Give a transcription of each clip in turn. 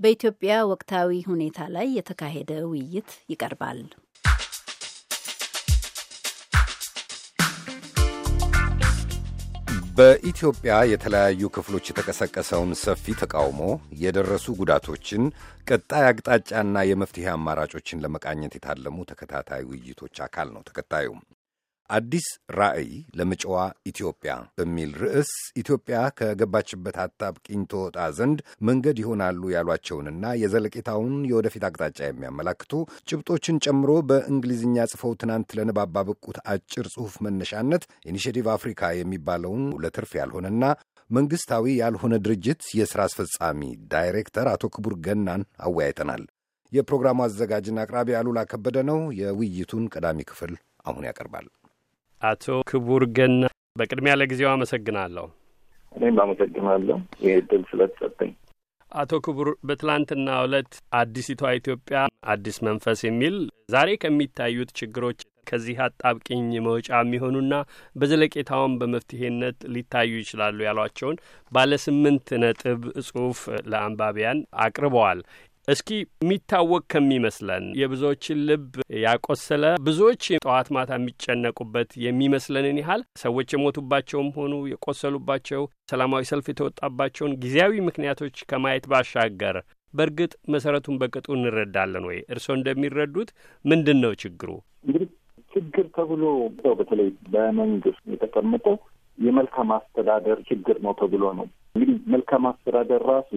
በኢትዮጵያ ወቅታዊ ሁኔታ ላይ የተካሄደ ውይይት ይቀርባል። በኢትዮጵያ የተለያዩ ክፍሎች የተቀሰቀሰውን ሰፊ ተቃውሞ፣ የደረሱ ጉዳቶችን፣ ቀጣይ አቅጣጫና የመፍትሄ አማራጮችን ለመቃኘት የታለሙ ተከታታይ ውይይቶች አካል ነው። ተከታዩ አዲስ ራዕይ ለመጪዋ ኢትዮጵያ በሚል ርዕስ ኢትዮጵያ ከገባችበት አጣብቂኝ ትወጣ ዘንድ መንገድ ይሆናሉ ያሏቸውንና የዘለቄታውን የወደፊት አቅጣጫ የሚያመላክቱ ጭብጦችን ጨምሮ በእንግሊዝኛ ጽፈው ትናንት ለንባብ ባበቁት አጭር ጽሑፍ መነሻነት ኢኒሽቲቭ አፍሪካ የሚባለውን ለትርፍ ያልሆነና መንግሥታዊ ያልሆነ ድርጅት የሥራ አስፈጻሚ ዳይሬክተር አቶ ክቡር ገናን አወያይተናል። የፕሮግራሙ አዘጋጅና አቅራቢ አሉላ ከበደ ነው። የውይይቱን ቀዳሚ ክፍል አሁን ያቀርባል። አቶ ክቡር ገና በቅድሚያ ለጊዜው አመሰግናለሁ። እኔም አመሰግናለሁ ይህ እድል ስለተሰጠኝ። አቶ ክቡር በትላንትናው ዕለት አዲሲቷ ኢትዮጵያ አዲስ መንፈስ የሚል ዛሬ ከሚታዩት ችግሮች ከዚህ አጣብቂኝ መውጫ የሚሆኑና በዘለቄታውን በመፍትሄነት ሊታዩ ይችላሉ ያሏቸውን ባለ ስምንት ነጥብ ጽሑፍ ለአንባቢያን አቅርበዋል። እስኪ የሚታወቅ ከሚመስለን የብዙዎችን ልብ ያቆሰለ ብዙዎች ጠዋት ማታ የሚጨነቁበት የሚመስለንን ያህል ሰዎች የሞቱባቸውም ሆኑ የቆሰሉባቸው ሰላማዊ ሰልፍ የተወጣባቸውን ጊዜያዊ ምክንያቶች ከማየት ባሻገር በእርግጥ መሰረቱን በቅጡ እንረዳለን ወይ? እርስዎ እንደሚረዱት ምንድን ነው ችግሩ? እንግዲህ ችግር ተብሎ በተለይ በመንግስት የተቀመጠው የመልካም አስተዳደር ችግር ነው ተብሎ ነው። እንግዲህ መልካም አስተዳደር ራሱ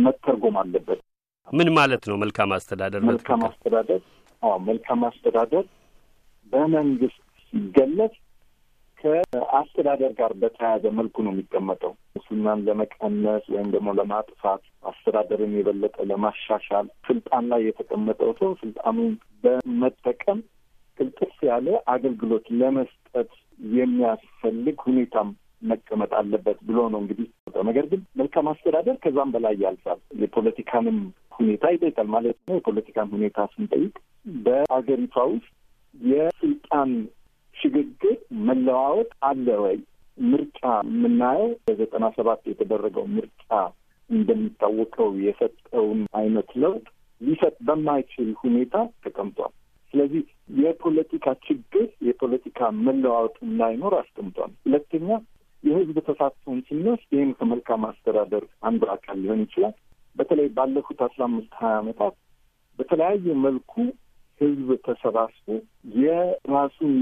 መተርጎም አለበት። ምን ማለት ነው? መልካም አስተዳደር መልካም አስተዳደር አዎ፣ መልካም አስተዳደር በመንግስት ሲገለጽ ከአስተዳደር ጋር በተያያዘ መልኩ ነው የሚቀመጠው። ሙስናን ለመቀነስ ወይም ደግሞ ለማጥፋት አስተዳደርን የበለጠ ለማሻሻል ስልጣን ላይ የተቀመጠው ሰው ስልጣኑን በመጠቀም ቅልጥፍ ያለ አገልግሎት ለመስጠት የሚያስፈልግ ሁኔታም መቀመጥ አለበት ብሎ ነው እንግዲህ። ነገር ግን መልካም አስተዳደር ከዛም በላይ ያልፋል። የፖለቲካንም ሁኔታ ይጠይቃል ማለት ነው። የፖለቲካን ሁኔታ ስንጠይቅ በአገሪቷ ውስጥ የስልጣን ሽግግር መለዋወጥ አለ ወይ? ምርጫ የምናየው በዘጠና ሰባት የተደረገው ምርጫ እንደሚታወቀው የሰጠውን አይነት ለውጥ ሊሰጥ በማይችል ሁኔታ ተቀምጧል። ስለዚህ የፖለቲካ ችግር የፖለቲካ መለዋወጥ እንዳይኖር አስቀምጧል። ሁለተኛ የህዝብ ተሳትፎን ስንወስድ ይህም ከመልካም አስተዳደር አንዱ አካል ሊሆን ይችላል። በተለይ ባለፉት አስራ አምስት ሀያ ዓመታት በተለያየ መልኩ ህዝብ ተሰባስቦ የራሱን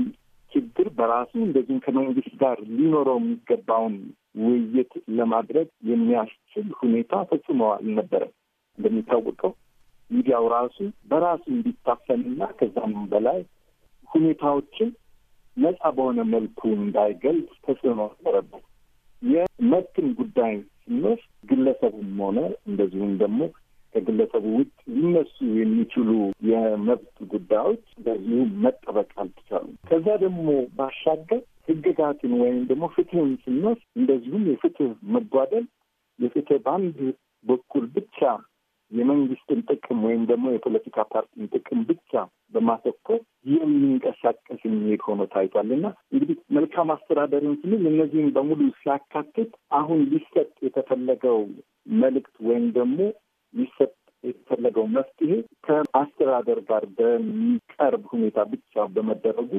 ችግር በራሱ እንደዚሁም ከመንግስት ጋር ሊኖረው የሚገባውን ውይይት ለማድረግ የሚያስችል ሁኔታ ፈጽሞ አልነበረም። እንደሚታወቀው ሚዲያው ራሱ በራሱ እንዲታፈንና ከዛም በላይ ሁኔታዎችን ነጻ በሆነ መልኩ እንዳይገልጽ ተጽዕኖ ነበረበት። የመብትን ጉዳይ ስንወስድ ግለሰቡም ሆነ እንደዚሁም ደግሞ ከግለሰቡ ውጭ ሊነሱ የሚችሉ የመብት ጉዳዮች በዚሁ መጠበቅ አልተቻሉም። ከዛ ደግሞ ባሻገር ህግጋትን ወይም ደግሞ ፍትህን ስንወስድ እንደዚሁም የፍትህ መጓደል የፍትህ በአንድ በኩል ብቻ የመንግስትን ጥቅም ወይም ደግሞ የፖለቲካ ፓርቲን ጥቅም ብቻ በማተኮር የሚንቀሳቀስ የሚሄድ ሆኖ ታይቷል። እና እንግዲህ መልካም አስተዳደርን ስንል እነዚህም በሙሉ ሲያካትት አሁን ሊሰጥ የተፈለገው መልእክት ወይም ደግሞ ሊሰጥ የተፈለገው መፍትሄ ከአስተዳደር ጋር በሚቀርብ ሁኔታ ብቻ በመደረጉ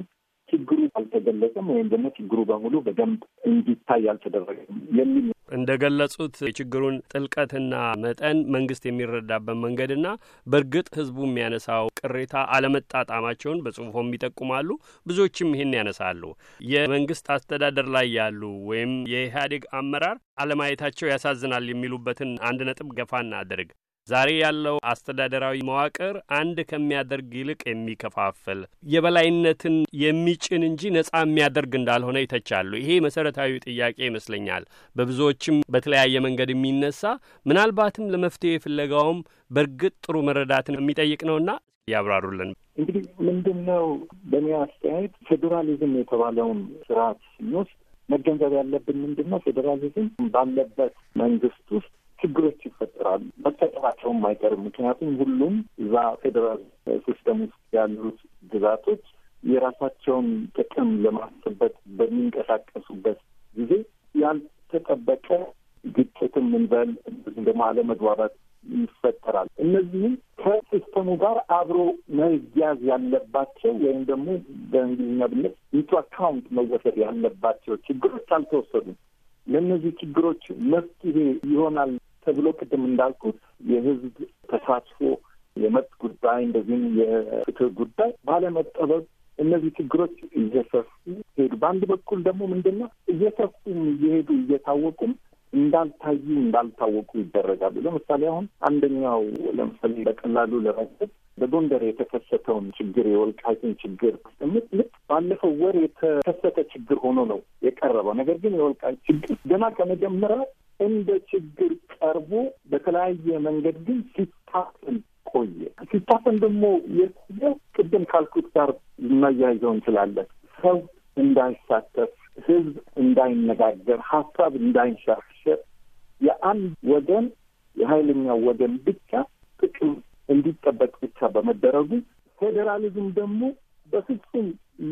ችግሩ አልተገለጸም ወይም ደግሞ ችግሩ በሙሉ በደንብ እንዲታይ አልተደረገም የሚል እንደ ገለጹት የችግሩን ጥልቀትና መጠን መንግስት የሚረዳበት መንገድና በእርግጥ ህዝቡ የሚያነሳው ቅሬታ አለመጣጣማቸውን በጽሁፎም ይጠቁማሉ። ብዙዎችም ይህን ያነሳሉ። የመንግስት አስተዳደር ላይ ያሉ ወይም የኢህአዴግ አመራር አለማየታቸው ያሳዝናል የሚሉበትን አንድ ነጥብ ገፋ እናድርግ። ዛሬ ያለው አስተዳደራዊ መዋቅር አንድ ከሚያደርግ ይልቅ የሚከፋፍል የበላይነትን የሚጭን እንጂ ነጻ የሚያደርግ እንዳልሆነ ይተቻሉ። ይሄ መሰረታዊ ጥያቄ ይመስለኛል። በብዙዎችም በተለያየ መንገድ የሚነሳ ምናልባትም ለመፍትሄ ፍለጋውም በእርግጥ ጥሩ መረዳትን የሚጠይቅ ነውና ያብራሩልን። እንግዲህ ምንድን ነው በእኔ አስተያየት ፌዴራሊዝም የተባለውን ስርዓት ስንወስድ መገንዘብ ያለብን ምንድን ነው ፌዴራሊዝም ባለበት መንግስት ውስጥ ችግሮች ይፈጠራሉ። መፈጠራቸውም አይቀርም። ምክንያቱም ሁሉም እዛ ፌዴራል system ውስጥ ያሉት ግዛቶች የራሳቸውን ጥቅም ለማስጠበቅ በሚንቀሳቀሱበት ጊዜ ያልተጠበቀ ግጭትም እንበል እንደዚህም ደግሞ አለመግባባት ይፈጠራል። እነዚህም ከ system ኡ ጋር አብሮ መያዝ ያለባቸው ወይም ደግሞ በእንግሊዝኛ put into account መወሰድ ያለባቸው ችግሮች አልተወሰዱም። ለእነዚህ ችግሮች መፍትሄ ይሆናል ተብሎ ቅድም እንዳልኩት የህዝብ ተሳትፎ የመብት ጉዳይ እንደዚህም የፍትህ ጉዳይ ባለመጠበብ እነዚህ ችግሮች እየሰፉ ሄዱ። በአንድ በኩል ደግሞ ምንድን ነው እየሰፉም እየሄዱ እየታወቁም እንዳልታዩ እንዳልታወቁ ይደረጋሉ። ለምሳሌ አሁን አንደኛው ለምሳሌ በቀላሉ ለመግለጽ በጎንደር የተከሰተውን ችግር የወልቃይትን ችግር ስምት ልክ ባለፈው ወር የተከሰተ ችግር ሆኖ ነው የቀረበው። ነገር ግን የወልቃይት ችግር ገና ከመጀመሪያ እንደ ችግር ቀርቦ በተለያየ መንገድ ግን ሲታፈን ቆየ። ሲታፈን ደግሞ የቆየው ቅድም ካልኩት ጋር ልናያይዘው እንችላለን። ሰው እንዳይሳተፍ፣ ህዝብ እንዳይነጋገር፣ ሀሳብ እንዳይንሸራሸር የአንድ ወገን የሀይለኛው ወገን ብቻ ጥቅም እንዲጠበቅ ብቻ በመደረጉ ፌዴራሊዝም ደግሞ በፍጹም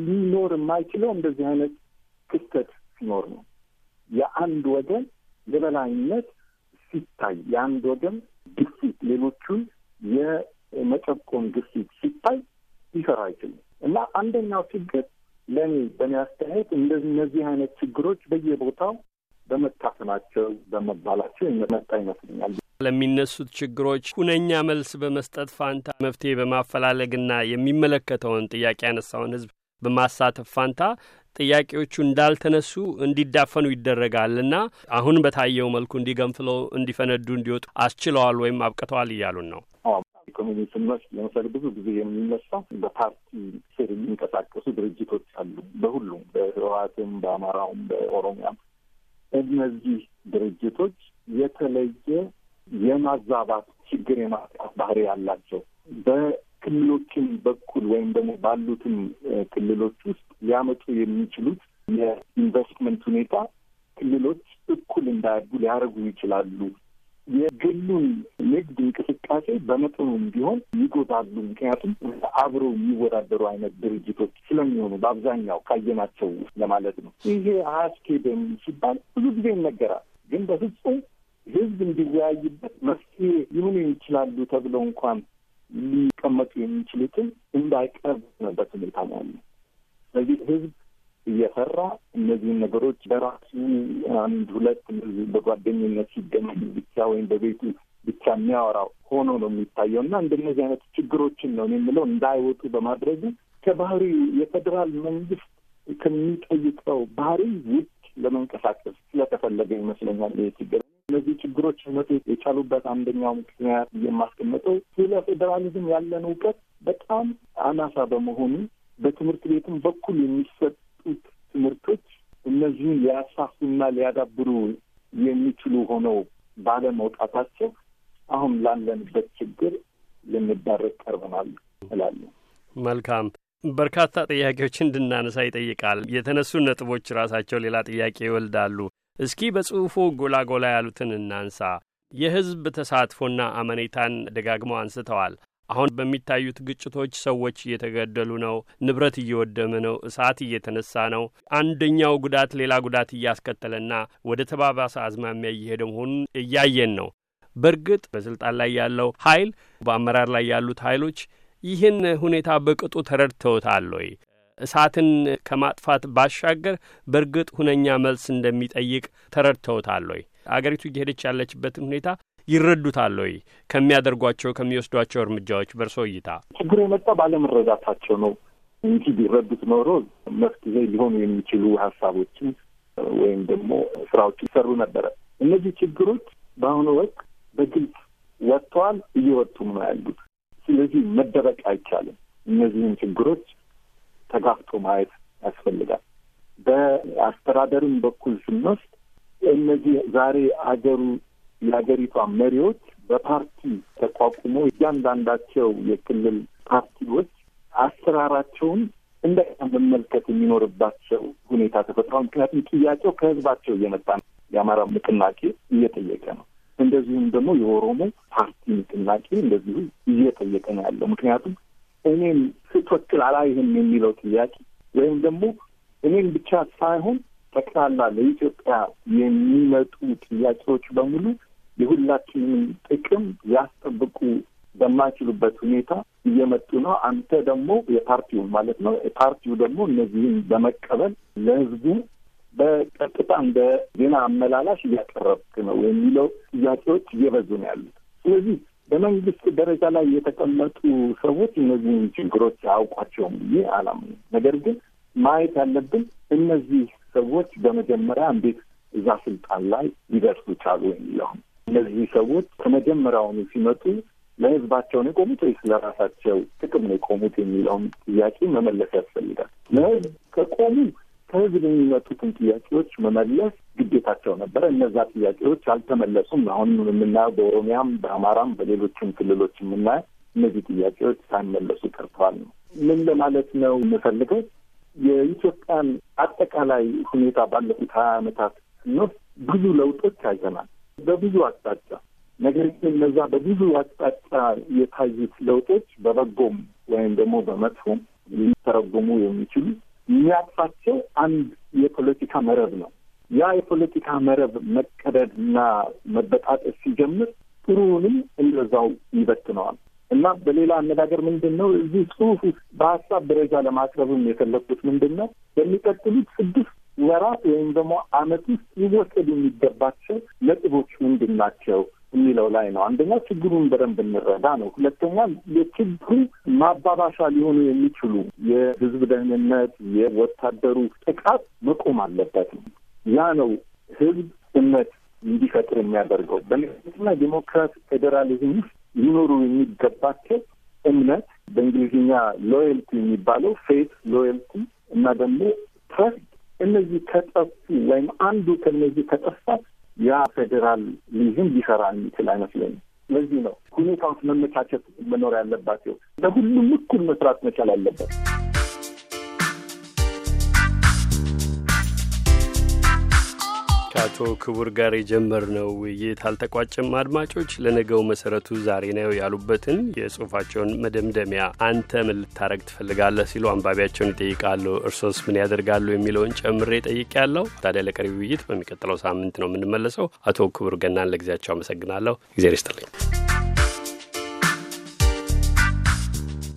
ሊኖር የማይችለው እንደዚህ አይነት ክስተት ሲኖር ነው። የአንድ ወገን የበላይነት ሲታይ፣ የአንድ ወገን ግፊት ሌሎቹን የመጨቆን ግፊት ሲታይ ሊሰራ አይችልም እና አንደኛው ችግር ለእኔ በእኔ አስተያየት እነዚህ አይነት ችግሮች በየቦታው በመታፈናቸው በመባላቸው የመጣ ይመስለኛል። ለሚነሱት ችግሮች ሁነኛ መልስ በመስጠት ፋንታ መፍትሄ በማፈላለግና የሚመለከተውን ጥያቄ ያነሳውን ሕዝብ በማሳተፍ ፋንታ ጥያቄዎቹ እንዳልተነሱ እንዲዳፈኑ ይደረጋልና አሁን በታየው መልኩ እንዲገንፍለው፣ እንዲፈነዱ፣ እንዲወጡ አስችለዋል ወይም አብቅተዋል እያሉን ነው። ኢኮኖሚ ስንወስድ ለምሳሌ ብዙ ጊዜ የሚነሳው በፓርቲ ስር የሚንቀሳቀሱ ድርጅቶች አሉ። በሁሉም በህወሓትም፣ በአማራውም፣ በኦሮሚያም እነዚህ ድርጅቶች የተለየ የማዛባት ችግር የማጥቃት ባህሪ ያላቸው በክልሎችም በኩል ወይም ደግሞ ባሉትም ክልሎች ውስጥ ሊያመጡ የሚችሉት የኢንቨስትመንት ሁኔታ ክልሎች እኩል እንዳያድጉ ሊያደርጉ ይችላሉ። የግሉን ንግድ እንቅስቃሴ በመጠኑም ቢሆን ይጎዳሉ። ምክንያቱም አብረው የሚወዳደሩ አይነት ድርጅቶች ስለሚሆኑ በአብዛኛው ካየናቸው ለማለት ነው። ይሄ አያስኬድም ሲባል ብዙ ጊዜ ይነገራል። ግን በፍጹም ህዝብ እንዲወያይበት መፍትሄ ሊሆኑ ይችላሉ ተብለው እንኳን ሊቀመጡ የሚችሉትን እንዳይቀርብበት ሁኔታ ነው ያለ። ስለዚህ ህዝብ እየሰራ እነዚህን ነገሮች በራሱ አንድ ሁለት በጓደኝነት ሲገናኝ ብቻ ወይም በቤቱ ብቻ የሚያወራው ሆኖ ነው የሚታየው እና እንደነዚህ አይነት ችግሮችን ነው የምለው እንዳይወጡ በማድረጉ ከባህሪ የፌዴራል መንግስት ከሚጠይቀው ባህሪ ውጭ ለመንቀሳቀስ ስለተፈለገ ይመስለኛል ይህ ችግር። እነዚህ ችግሮች መጡ የቻሉበት አንደኛው ምክንያት የማስቀምጠው ስለ ፌዴራሊዝም ያለን እውቀት በጣም አናሳ በመሆኑ በትምህርት ቤትም በኩል የሚሰጡት ትምህርቶች እነዚህን ሊያሳፉና ሊያዳብሩ የሚችሉ ሆነው ባለመውጣታቸው አሁን ላለንበት ችግር ልንዳረግ ቀርበናል እላለሁ። መልካም በርካታ ጥያቄዎች እንድናነሳ ይጠይቃል። የተነሱ ነጥቦች ራሳቸው ሌላ ጥያቄ ይወልዳሉ። እስኪ በጽሁፉ ጎላ ጎላ ያሉትን እናንሳ። የህዝብ ተሳትፎና አመኔታን ደጋግመው አንስተዋል። አሁን በሚታዩት ግጭቶች ሰዎች እየተገደሉ ነው፣ ንብረት እየወደመ ነው፣ እሳት እየተነሳ ነው። አንደኛው ጉዳት ሌላ ጉዳት እያስከተለና ወደ ተባባሰ አዝማሚያ እየሄደ መሆኑን እያየን ነው። በእርግጥ በስልጣን ላይ ያለው ኃይል በአመራር ላይ ያሉት ኃይሎች ይህን ሁኔታ በቅጡ ተረድተውታል ወይ? እሳትን ከማጥፋት ባሻገር በእርግጥ ሁነኛ መልስ እንደሚጠይቅ ተረድተውታል ወይ? አገሪቱ እየሄደች ያለችበትን ሁኔታ ይረዱታል ወይ? ከሚያደርጓቸው ከሚወስዷቸው እርምጃዎች በእርሶ እይታ ችግሩ የመጣ ባለመረዳታቸው ነው እንጂ ቢረዱት ኖሮ መፍትሄ ሊሆኑ የሚችሉ ሀሳቦችን ወይም ደግሞ ስራዎች ይሰሩ ነበረ። እነዚህ ችግሮች በአሁኑ ወቅት በግልጽ ወጥተዋል፣ እየወጡም ነው ያሉት። ስለዚህ መደበቅ አይቻልም። እነዚህን ችግሮች ተጋፍጦ ማየት ያስፈልጋል። በአስተዳደርም በኩል ስንወስድ እነዚህ ዛሬ አገሩ የሀገሪቷ መሪዎች በፓርቲ ተቋቁሞ እያንዳንዳቸው የክልል ፓርቲዎች አሰራራቸውን እንደገና መመልከት የሚኖርባቸው ሁኔታ ተፈጥሯል። ምክንያቱም ጥያቄው ከህዝባቸው እየመጣ ነው። የአማራ ንቅናቄ እየጠየቀ ነው። እንደዚሁም ደግሞ የኦሮሞ ፓርቲ ንቅናቄ እንደዚሁ እየጠየቀ ነው ያለው። ምክንያቱም እኔም ስትወክል አላይህም የሚለው ጥያቄ ወይም ደግሞ እኔም ብቻ ሳይሆን ጠቅላላ ለኢትዮጵያ የሚመጡ ጥያቄዎች በሙሉ የሁላችንም ጥቅም ሊያስጠብቁ በማይችሉበት ሁኔታ እየመጡ ነው። አንተ ደግሞ የፓርቲውን ማለት ነው ፓርቲው ደግሞ እነዚህን በመቀበል ለህዝቡ በቀጥታ እንደ ዜና አመላላሽ እያቀረብክ ነው የሚለው ጥያቄዎች እየበዙ ነው ያሉት። ስለዚህ በመንግስት ደረጃ ላይ የተቀመጡ ሰዎች እነዚህን ችግሮች አያውቋቸውም ብዬ አላምንም። ነገር ግን ማየት ያለብን እነዚህ ሰዎች በመጀመሪያ እንዴት እዛ ስልጣን ላይ ሊደርሱ ቻሉ የሚለው እነዚህ ሰዎች ከመጀመሪያውኑ ሲመጡ ለህዝባቸው ነው የቆሙት ወይስ ለራሳቸው ጥቅም ነው የቆሙት የሚለውን ጥያቄ መመለስ ያስፈልጋል። ለህዝብ ከቆሙ ከህዝብ የሚመጡትን ጥያቄዎች መመለስ ግዴታቸው ነበረ። እነዛ ጥያቄዎች አልተመለሱም። አሁን የምናየው በኦሮሚያም፣ በአማራም፣ በሌሎችም ክልሎች የምናየው እነዚህ ጥያቄዎች ሳይመለሱ ቀርተዋል ነው። ምን ለማለት ነው የምፈልገው የኢትዮጵያን አጠቃላይ ሁኔታ ባለፉት ሀያ ዓመታት ስንወስድ ብዙ ለውጦች አይተናል በብዙ አቅጣጫ። ነገር ግን እነዛ በብዙ አቅጣጫ የታዩት ለውጦች በበጎም ወይም ደግሞ በመጥፎም ሊተረጎሙ የሚችሉ የሚያጥፋቸው አንድ የፖለቲካ መረብ ነው። ያ የፖለቲካ መረብ መቀደድ እና መበጣጠስ ሲጀምር ጥሩውንም እንደዛው ይበትነዋል እና በሌላ አነጋገር ምንድን ነው እዚህ ጽሁፍ ውስጥ በሀሳብ ደረጃ ለማቅረብም የፈለግኩት ምንድን ነው በሚቀጥሉት ስድስት ወራት ወይም ደግሞ ዓመት ውስጥ ሊወሰዱ የሚገባቸው ነጥቦች ምንድን ናቸው የሚለው ላይ ነው። አንደኛ ችግሩን በደንብ እንረዳ ነው። ሁለተኛ የችግሩ ማባባሻ ሊሆኑ የሚችሉ የህዝብ ደህንነት፣ የወታደሩ ጥቃት መቆም አለበት። ያ ነው ህዝብ እምነት እንዲፈጥር የሚያደርገው። ላይ ዲሞክራሲ ፌዴራሊዝም ውስጥ ሊኖሩ የሚገባቸው እምነት በእንግሊዝኛ loyalty የሚባለው faith loyalty እና ደግሞ ትረስት እነዚህ ከጠፉ ወይም አንዱ ከነዚህ ከጠፋ ያ ፌዴራሊዝም ሊሰራ የሚችል አይመስለኝም። ስለዚህ ነው ሁኔታዎች መመቻቸት መኖር ያለባቸው። ለሁሉም እኩል መስራት መቻል አለበት። ከአቶ ክቡር ጋር የጀመርነው ውይይት አልተቋጨም። አድማጮች ለነገው መሰረቱ ዛሬ ነው ያሉበትን የጽሁፋቸውን መደምደሚያ አንተ ምን ልታረግ ትፈልጋለህ ሲሉ አንባቢያቸውን ይጠይቃሉ። እርሶስ ምን ያደርጋሉ የሚለውን ጨምሬ ጠይቄያለሁ። ታዲያ ለቀሪ ውይይት በሚቀጥለው ሳምንት ነው የምንመለሰው። አቶ ክቡር ገናን ለጊዜያቸው አመሰግናለሁ። ጊዜ ይስጥልኝ።